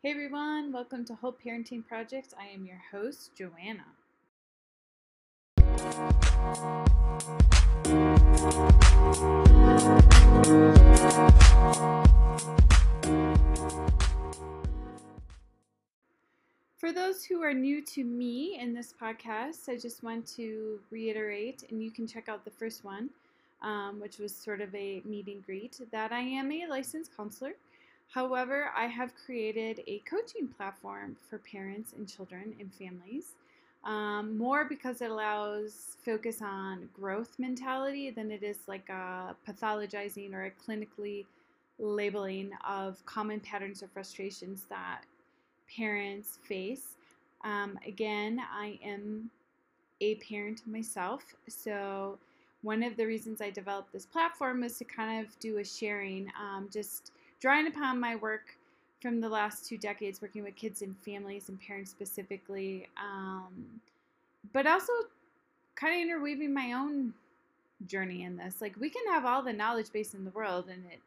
Hey everyone, welcome to Whole Parenting Project. I am your host, Joanna. For those who are new to me in this podcast, I just want to reiterate, and you can check out the first one, um, which was sort of a meet and greet, that I am a licensed counselor. However, I have created a coaching platform for parents and children and families. Um, more because it allows focus on growth mentality than it is like a pathologizing or a clinically labeling of common patterns or frustrations that parents face. Um, again, I am a parent myself, so one of the reasons I developed this platform was to kind of do a sharing, um, just drawing upon my work from the last two decades working with kids and families and parents specifically, um, but also kind of interweaving my own journey in this. Like we can have all the knowledge base in the world, and it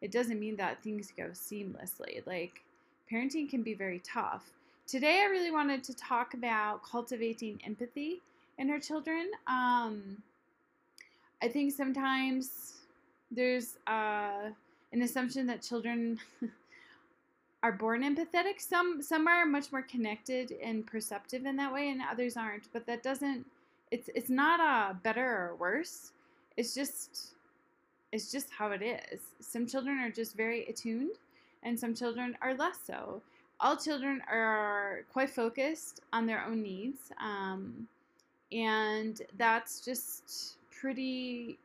it doesn't mean that things go seamlessly. Like parenting can be very tough. Today, I really wanted to talk about cultivating empathy in our children. Um, I think sometimes there's uh, an assumption that children are born empathetic. Some some are much more connected and perceptive in that way, and others aren't. But that doesn't. It's it's not a better or worse. It's just it's just how it is. Some children are just very attuned, and some children are less so. All children are quite focused on their own needs, um, and that's just pretty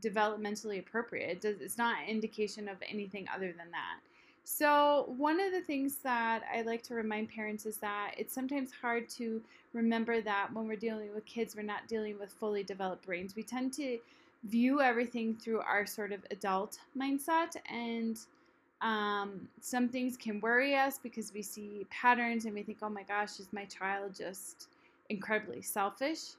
developmentally appropriate. does It's not an indication of anything other than that. So, one of the things that I like to remind parents is that it's sometimes hard to remember that when we're dealing with kids, we're not dealing with fully developed brains. We tend to view everything through our sort of adult mindset, and um, some things can worry us because we see patterns and we think, oh my gosh, is my child just incredibly selfish?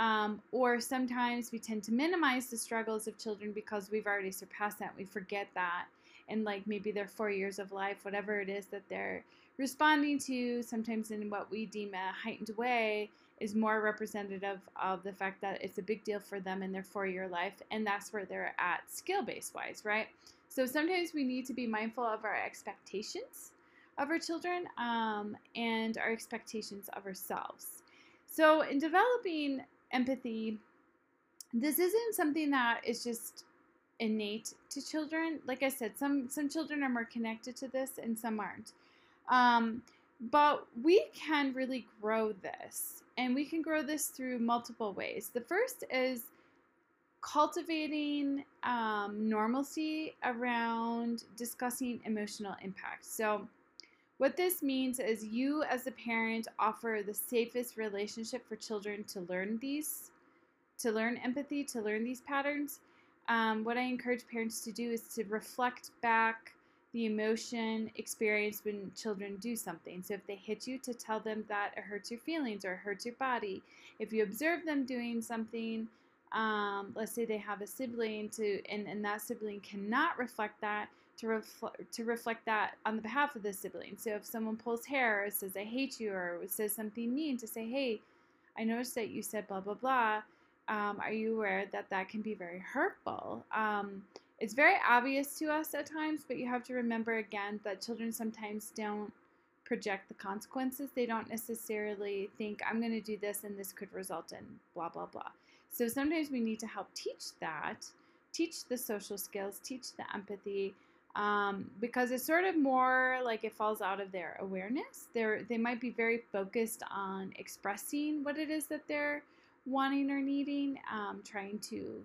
Um, or sometimes we tend to minimize the struggles of children because we've already surpassed that. We forget that. And like maybe their four years of life, whatever it is that they're responding to, sometimes in what we deem a heightened way, is more representative of the fact that it's a big deal for them in their four year life. And that's where they're at skill base wise, right? So sometimes we need to be mindful of our expectations of our children um, and our expectations of ourselves. So, in developing empathy, this isn't something that is just innate to children. Like I said, some some children are more connected to this and some aren't. Um, but we can really grow this, and we can grow this through multiple ways. The first is cultivating um, normalcy around discussing emotional impact. So what this means is you, as a parent, offer the safest relationship for children to learn these, to learn empathy, to learn these patterns. Um, what I encourage parents to do is to reflect back the emotion experienced when children do something. So if they hit you, to tell them that it hurts your feelings or it hurts your body. If you observe them doing something, um, let's say they have a sibling to, and, and that sibling cannot reflect that, to, refl- to reflect that on the behalf of the sibling. So if someone pulls hair or says, I hate you, or says something mean, to say, hey, I noticed that you said blah, blah, blah. Um, are you aware that that can be very hurtful? Um, it's very obvious to us at times, but you have to remember again that children sometimes don't project the consequences. They don't necessarily think, I'm going to do this and this could result in blah, blah, blah. So sometimes we need to help teach that, teach the social skills, teach the empathy, um, because it's sort of more like it falls out of their awareness. They're they might be very focused on expressing what it is that they're wanting or needing, um, trying to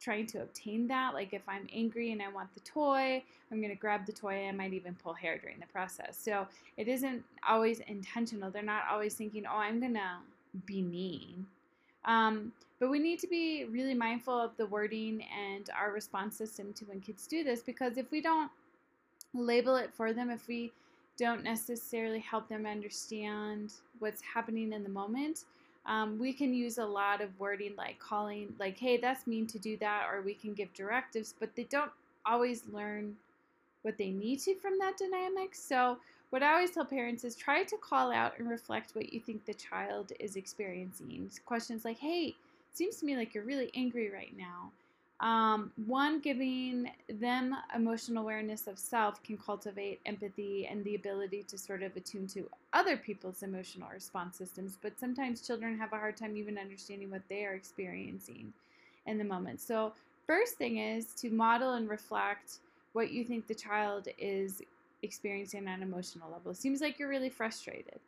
trying to obtain that. Like if I'm angry and I want the toy, I'm gonna grab the toy. I might even pull hair during the process. So it isn't always intentional. They're not always thinking, oh, I'm gonna be mean. Um, but we need to be really mindful of the wording and our response system to when kids do this because if we don't label it for them, if we don't necessarily help them understand what's happening in the moment, um, we can use a lot of wording like calling, like, hey, that's mean to do that, or we can give directives, but they don't always learn what they need to from that dynamic. So, what I always tell parents is try to call out and reflect what you think the child is experiencing. Questions like, hey, seems to me like you're really angry right now. Um, one, giving them emotional awareness of self can cultivate empathy and the ability to sort of attune to other people's emotional response systems. But sometimes children have a hard time even understanding what they are experiencing in the moment. So, first thing is to model and reflect what you think the child is experiencing on an emotional level. It seems like you're really frustrated.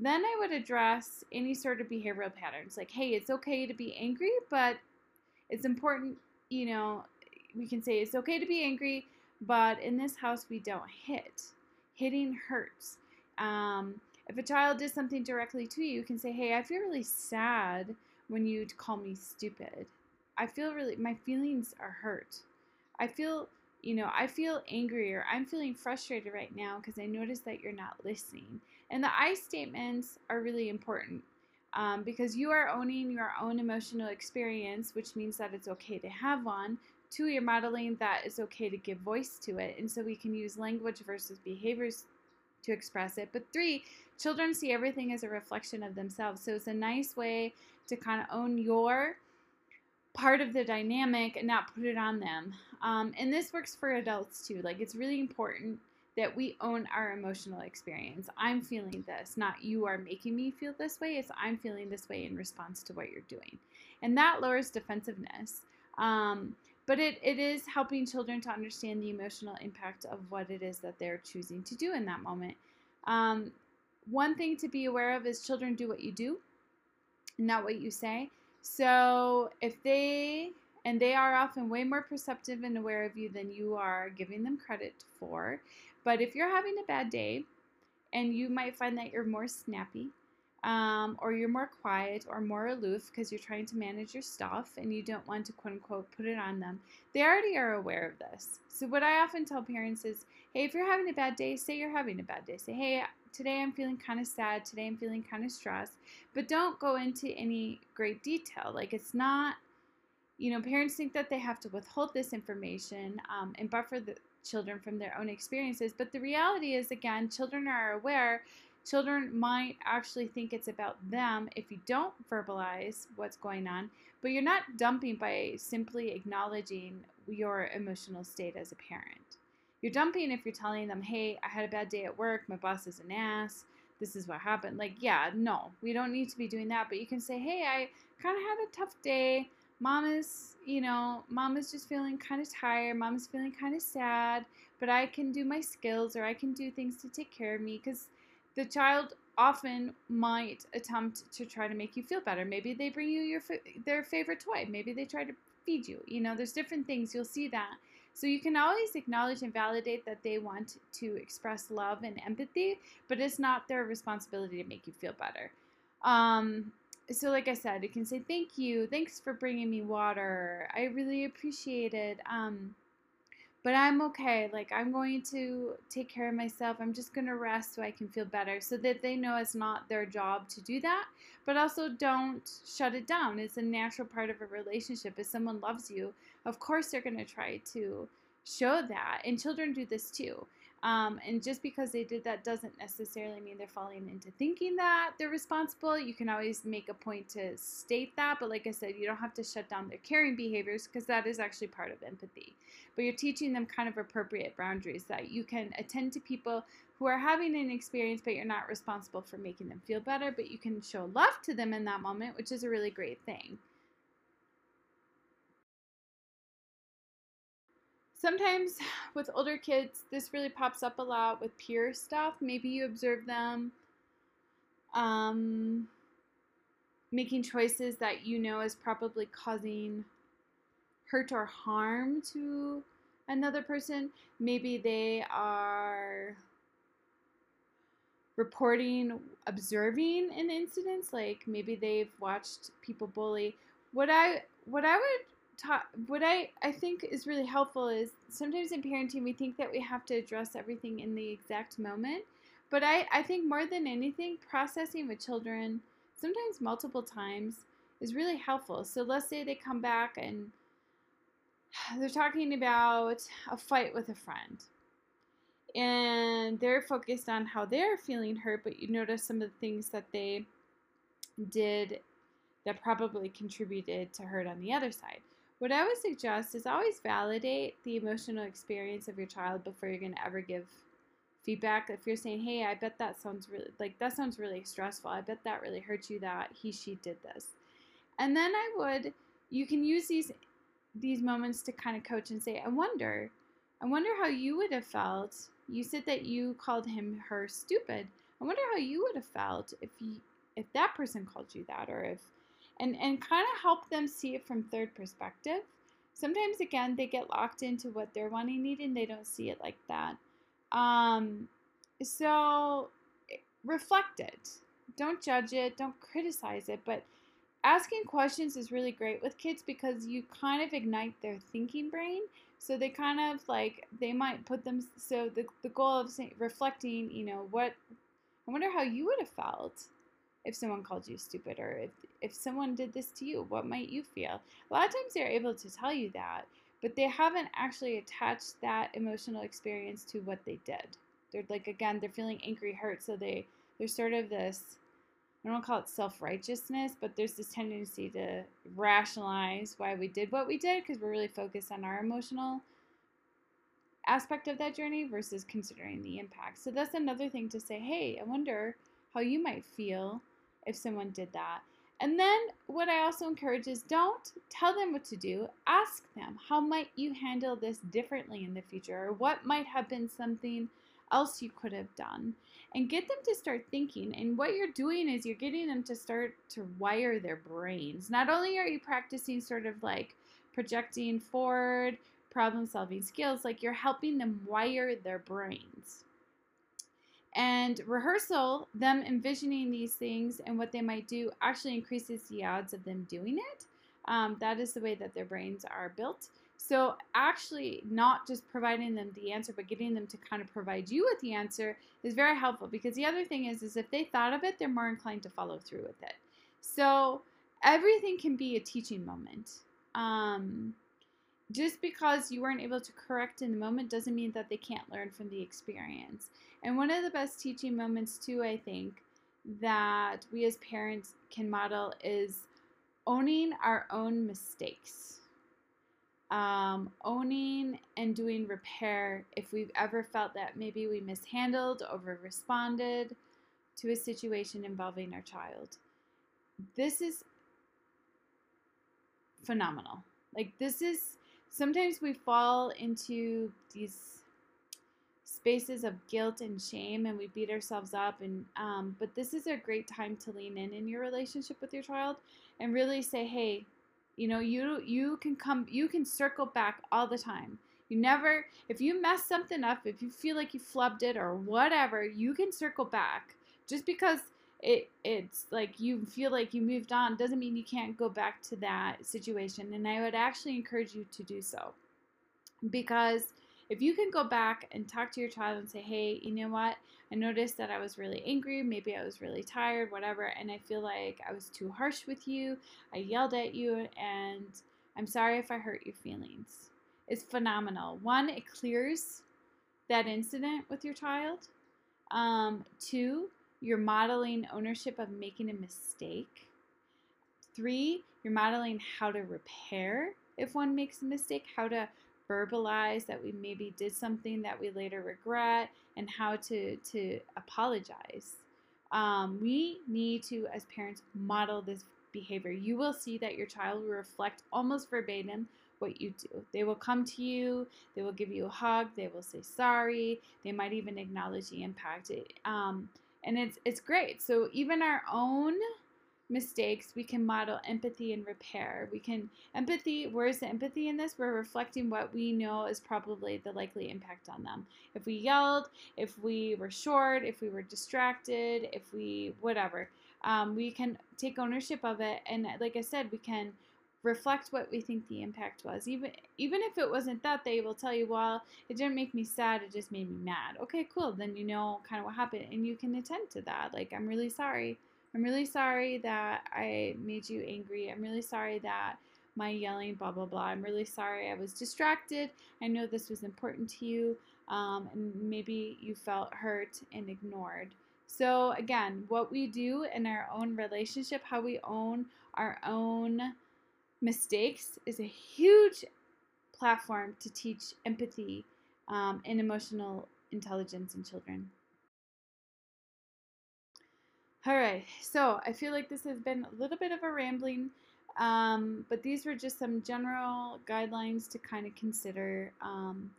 Then I would address any sort of behavioral patterns like, hey, it's okay to be angry, but it's important you know, we can say it's okay to be angry, but in this house we don't hit. Hitting hurts. Um, if a child does something directly to you, you can say, hey, I feel really sad when you call me stupid. I feel really, my feelings are hurt. I feel, you know, I feel angry or I'm feeling frustrated right now because I notice that you're not listening. And the I statements are really important um, because you are owning your own emotional experience, which means that it's okay to have one. Two, you're modeling that it's okay to give voice to it. And so we can use language versus behaviors to express it. But three, children see everything as a reflection of themselves. So it's a nice way to kind of own your part of the dynamic and not put it on them. Um, and this works for adults too. Like it's really important that we own our emotional experience. I'm feeling this, not you are making me feel this way. It's I'm feeling this way in response to what you're doing. And that lowers defensiveness. Um, but it, it is helping children to understand the emotional impact of what it is that they're choosing to do in that moment. Um, one thing to be aware of is children do what you do, not what you say. So if they and they are often way more perceptive and aware of you than you are giving them credit for. But if you're having a bad day, and you might find that you're more snappy, um, or you're more quiet or more aloof because you're trying to manage your stuff and you don't want to quote unquote put it on them, they already are aware of this. So, what I often tell parents is hey, if you're having a bad day, say you're having a bad day. Say, hey, today I'm feeling kind of sad, today I'm feeling kind of stressed, but don't go into any great detail. Like, it's not you know, parents think that they have to withhold this information um, and buffer the children from their own experiences. But the reality is, again, children are aware. Children might actually think it's about them if you don't verbalize what's going on, but you're not dumping by simply acknowledging your emotional state as a parent. You're dumping if you're telling them, hey, I had a bad day at work, my boss is an ass, this is what happened. Like, yeah, no, we don't need to be doing that, but you can say, hey, I kind of had a tough day mom is, you know, mom is just feeling kind of tired. Mom is feeling kind of sad, but I can do my skills or I can do things to take care of me because the child often might attempt to try to make you feel better. Maybe they bring you your their favorite toy. Maybe they try to feed you. You know, there's different things. You'll see that. So you can always acknowledge and validate that they want to express love and empathy, but it's not their responsibility to make you feel better. Um, so like I said, you can say thank you, thanks for bringing me water. I really appreciate it. Um, but I'm okay. Like I'm going to take care of myself. I'm just going to rest so I can feel better so that they know it's not their job to do that, but also don't shut it down. It's a natural part of a relationship. If someone loves you, of course they're going to try to show that. And children do this too. Um, and just because they did that doesn't necessarily mean they're falling into thinking that they're responsible. You can always make a point to state that, but like I said, you don't have to shut down their caring behaviors because that is actually part of empathy. But you're teaching them kind of appropriate boundaries that you can attend to people who are having an experience, but you're not responsible for making them feel better, but you can show love to them in that moment, which is a really great thing. Sometimes with older kids, this really pops up a lot with peer stuff. Maybe you observe them um, making choices that you know is probably causing hurt or harm to another person. Maybe they are reporting, observing an incident, like maybe they've watched people bully. What I what I would ta- what I, I think is really helpful is sometimes in parenting we think that we have to address everything in the exact moment. But I, I think more than anything, processing with children, sometimes multiple times, is really helpful. So let's say they come back and they're talking about a fight with a friend. and they're focused on how they're feeling hurt, but you notice some of the things that they did that probably contributed to hurt on the other side. What I would suggest is always validate the emotional experience of your child before you're going to ever give feedback. If you're saying, "Hey, I bet that sounds really like that sounds really stressful. I bet that really hurt you that he she did this." And then I would you can use these these moments to kind of coach and say, "I wonder I wonder how you would have felt. You said that you called him her stupid. I wonder how you would have felt if you if that person called you that or if and and kind of help them see it from third perspective. Sometimes again they get locked into what they're wanting need and they don't see it like that. Um, so reflect it. Don't judge it. Don't criticize it. But asking questions is really great with kids because you kind of ignite their thinking brain. So they kind of like they might put them. So the the goal of reflecting, you know, what I wonder how you would have felt if someone called you stupid or if, if someone did this to you, what might you feel? A lot of times they're able to tell you that, but they haven't actually attached that emotional experience to what they did. They're like, again, they're feeling angry, hurt, so they, there's sort of this, I don't call it self righteousness, but there's this tendency to rationalize why we did what we did because we're really focused on our emotional aspect of that journey versus considering the impact. So that's another thing to say, hey, I wonder how you might feel if someone did that. And then what I also encourage is don't tell them what to do. Ask them, how might you handle this differently in the future? Or what might have been something else you could have done? And get them to start thinking. And what you're doing is you're getting them to start to wire their brains. Not only are you practicing sort of like projecting forward, problem solving skills, like you're helping them wire their brains. And rehearsal, them envisioning these things and what they might do, actually increases the odds of them doing it. Um, that is the way that their brains are built. So, actually, not just providing them the answer, but getting them to kind of provide you with the answer is very helpful because the other thing is, is if they thought of it, they're more inclined to follow through with it. So, everything can be a teaching moment. Um, just because you weren't able to correct in the moment doesn't mean that they can't learn from the experience. And one of the best teaching moments, too, I think, that we as parents can model is owning our own mistakes. Um, owning and doing repair if we've ever felt that maybe we mishandled, over responded to a situation involving our child. This is phenomenal. Like, this is sometimes we fall into these spaces of guilt and shame and we beat ourselves up and um, but this is a great time to lean in in your relationship with your child and really say hey you know you you can come you can circle back all the time. You never if you mess something up if you feel like you flubbed it or whatever you can circle back. Just because it it's like you feel like you moved on doesn't mean you can't go back to that situation. And i would actually encourage you to do so. Because if you can go back and talk to your child and say hey you know what? I noticed that i was really angry. Maybe i was really tired whatever and i feel like i was too harsh with you. I yelled at you and i'm sorry if i hurt your feelings. It's phenomenal. One it clears that incident with your child. Um, two you're modeling ownership of making a mistake. Three, you're modeling how to repair if one makes a mistake, how to verbalize that we maybe did something that we later regret, and how to, to apologize. Um, we need to, as parents, model this behavior. You will see that your child will reflect almost verbatim what you do. They will come to you, they will give you a hug, they will say sorry, they might even acknowledge the impact. Um, and it's it's great. So even our own mistakes, we can model empathy and repair. We can empathy. Where's the empathy in this? We're reflecting what we know is probably the likely impact on them. If we yelled, if we were short, if we were distracted, if we whatever, um, we can take ownership of it. And like I said, we can reflect what we think the impact was. Even even if it wasn't that, they will tell you, well, it didn't make me sad, it just made me mad. Okay, cool. Then you know kind of what happened and you can attend to that. Like, I'm really sorry. I'm really sorry that I made you angry. I'm really sorry that my yelling, blah, blah, blah. I'm really sorry I was distracted. I know this was important to you. um, and maybe you felt hurt and ignored. So, again, what we do in our own relationship, how we own our own mistakes, is a huge platform to teach empathy um, and emotional intelligence in children. All right, so I feel like this has been a little bit of a rambling, um, but these were just some general guidelines to kind of consider. Um,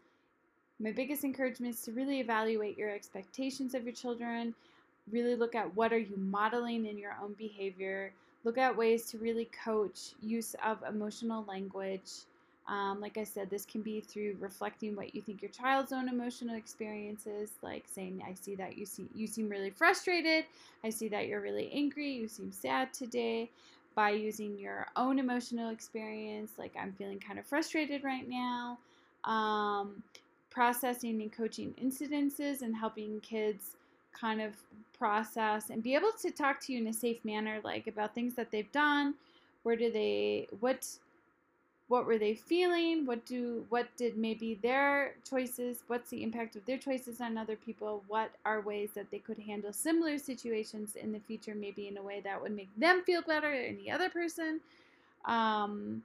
my biggest encouragement is to really evaluate your expectations of your children. Really look at what are you modeling in your own behavior. Look at ways to really coach use of emotional language. Um, like I said, this can be through reflecting what you think your child's own emotional experiences, like saying, "I see that you see you seem really frustrated. I see that you're really angry. You seem sad today." By using your own emotional experience, like I'm feeling kind of frustrated right now. Um, processing and coaching incidences and helping kids kind of process and be able to talk to you in a safe manner, like about things that they've done. Where do they what what were they feeling? What do what did maybe their choices what's the impact of their choices on other people? What are ways that they could handle similar situations in the future maybe in a way that would make them feel better than the other person? Um,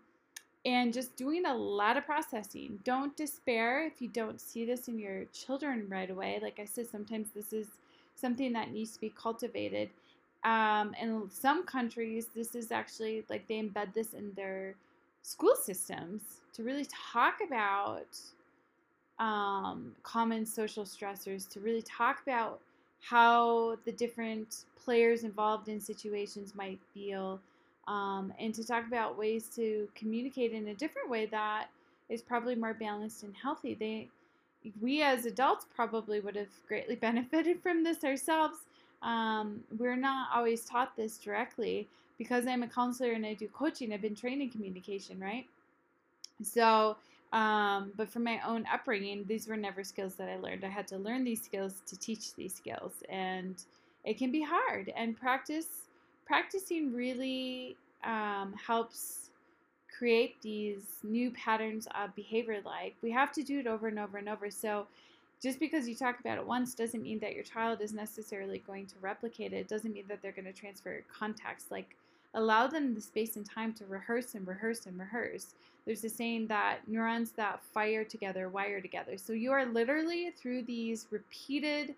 and just doing a lot of processing. Don't despair if you don't see this in your children right away. Like i said sometimes this is something that needs to be cultivated. Um, in some countries this is actually like they embed this in their school systems to really talk about um, common social stressors, to really talk about how the different players involved in situations might feel, um, and to talk about ways to communicate in a different way that is probably more balanced and healthy. They, we as adults probably would have greatly benefited from this ourselves. Um, we're not always taught this directly, because I'm a counselor and I do coaching, I've been trained in communication, right? So, um, but from my own upbringing, these were never skills that I learned. I had to learn these skills to teach these skills, and it can be hard. And practice, practicing really um, helps create these new patterns of behavior. Like we have to do it over and over and over. So just because you talk about it once doesn't mean that your child is necessarily going to replicate it. It doesn't mean that they're going to transfer context. Like allow them the space and time to rehearse and rehearse and rehearse. There's a saying that neurons that fire together wire together. So you are literally through these repeated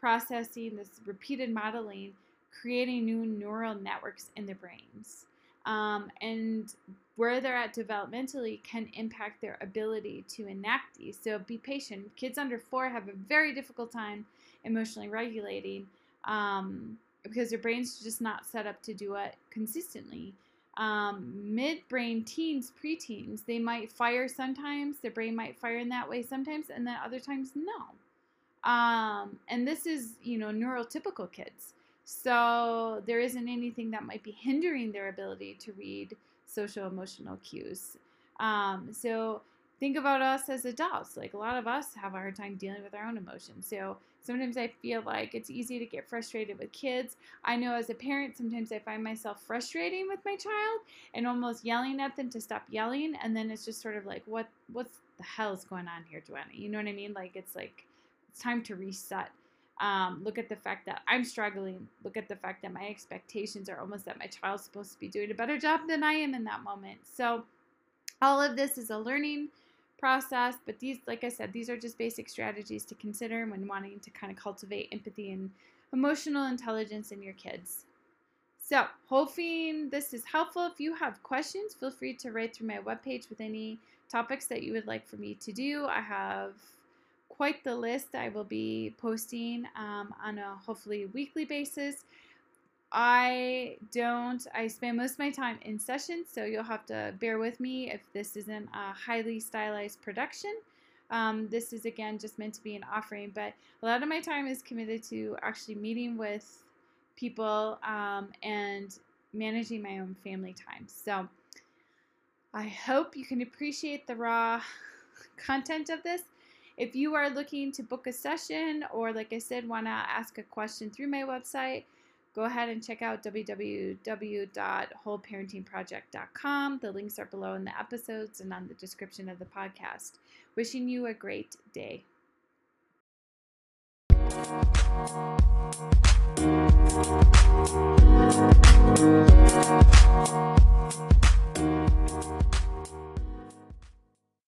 processing, this repeated modeling, creating new neural networks in their brains. Um, and where they're at developmentally can impact their ability to enact these. So be patient. Kids under four have a very difficult time emotionally regulating. Um, because their brain's just not set up to do it consistently. Um, mid-brain teens, preteens, they might fire sometimes. Their brain might fire in that way sometimes, and then other times no. Um, and this is, you know, neurotypical kids. So there isn't anything that might be hindering their ability to read social emotional cues. Um, so think about us as adults. Like a lot of us have a hard time dealing with our own emotions. So sometimes I feel like it's easy to get frustrated with kids. I know as a parent, sometimes I find myself frustrating with my child and almost yelling at them to stop yelling. And then it's just sort of like, what, what's the hell is going on here, Joanna? You know what I mean? Like it's like, it's time to reset. Um, look at the fact that I'm struggling. Look at the fact that my expectations are almost that my child's supposed to be doing a better job than I am in that moment. So, all of this is a learning process. But these, like I said, these are just basic strategies to consider when wanting to kind of cultivate empathy and emotional intelligence in your kids. So, hoping this is helpful. If you have questions, feel free to write through my webpage with any topics that you would like for me to do. I have quite the list I will be posting um, on a hopefully weekly basis. I don't, I spend most of my time in sessions, so you'll have to bear with me if this isn't a highly stylized production. Um, this is again just meant to be an offering, but a lot of my time is committed to actually meeting with people um, and managing my own family time. So I hope you can appreciate the raw content of this. If you are looking to book a session or, like I said, want to ask a question through my website, go ahead and check out www.wholeparentingproject.com. The links are below in the episodes and on the description of the podcast. Wishing you a great day.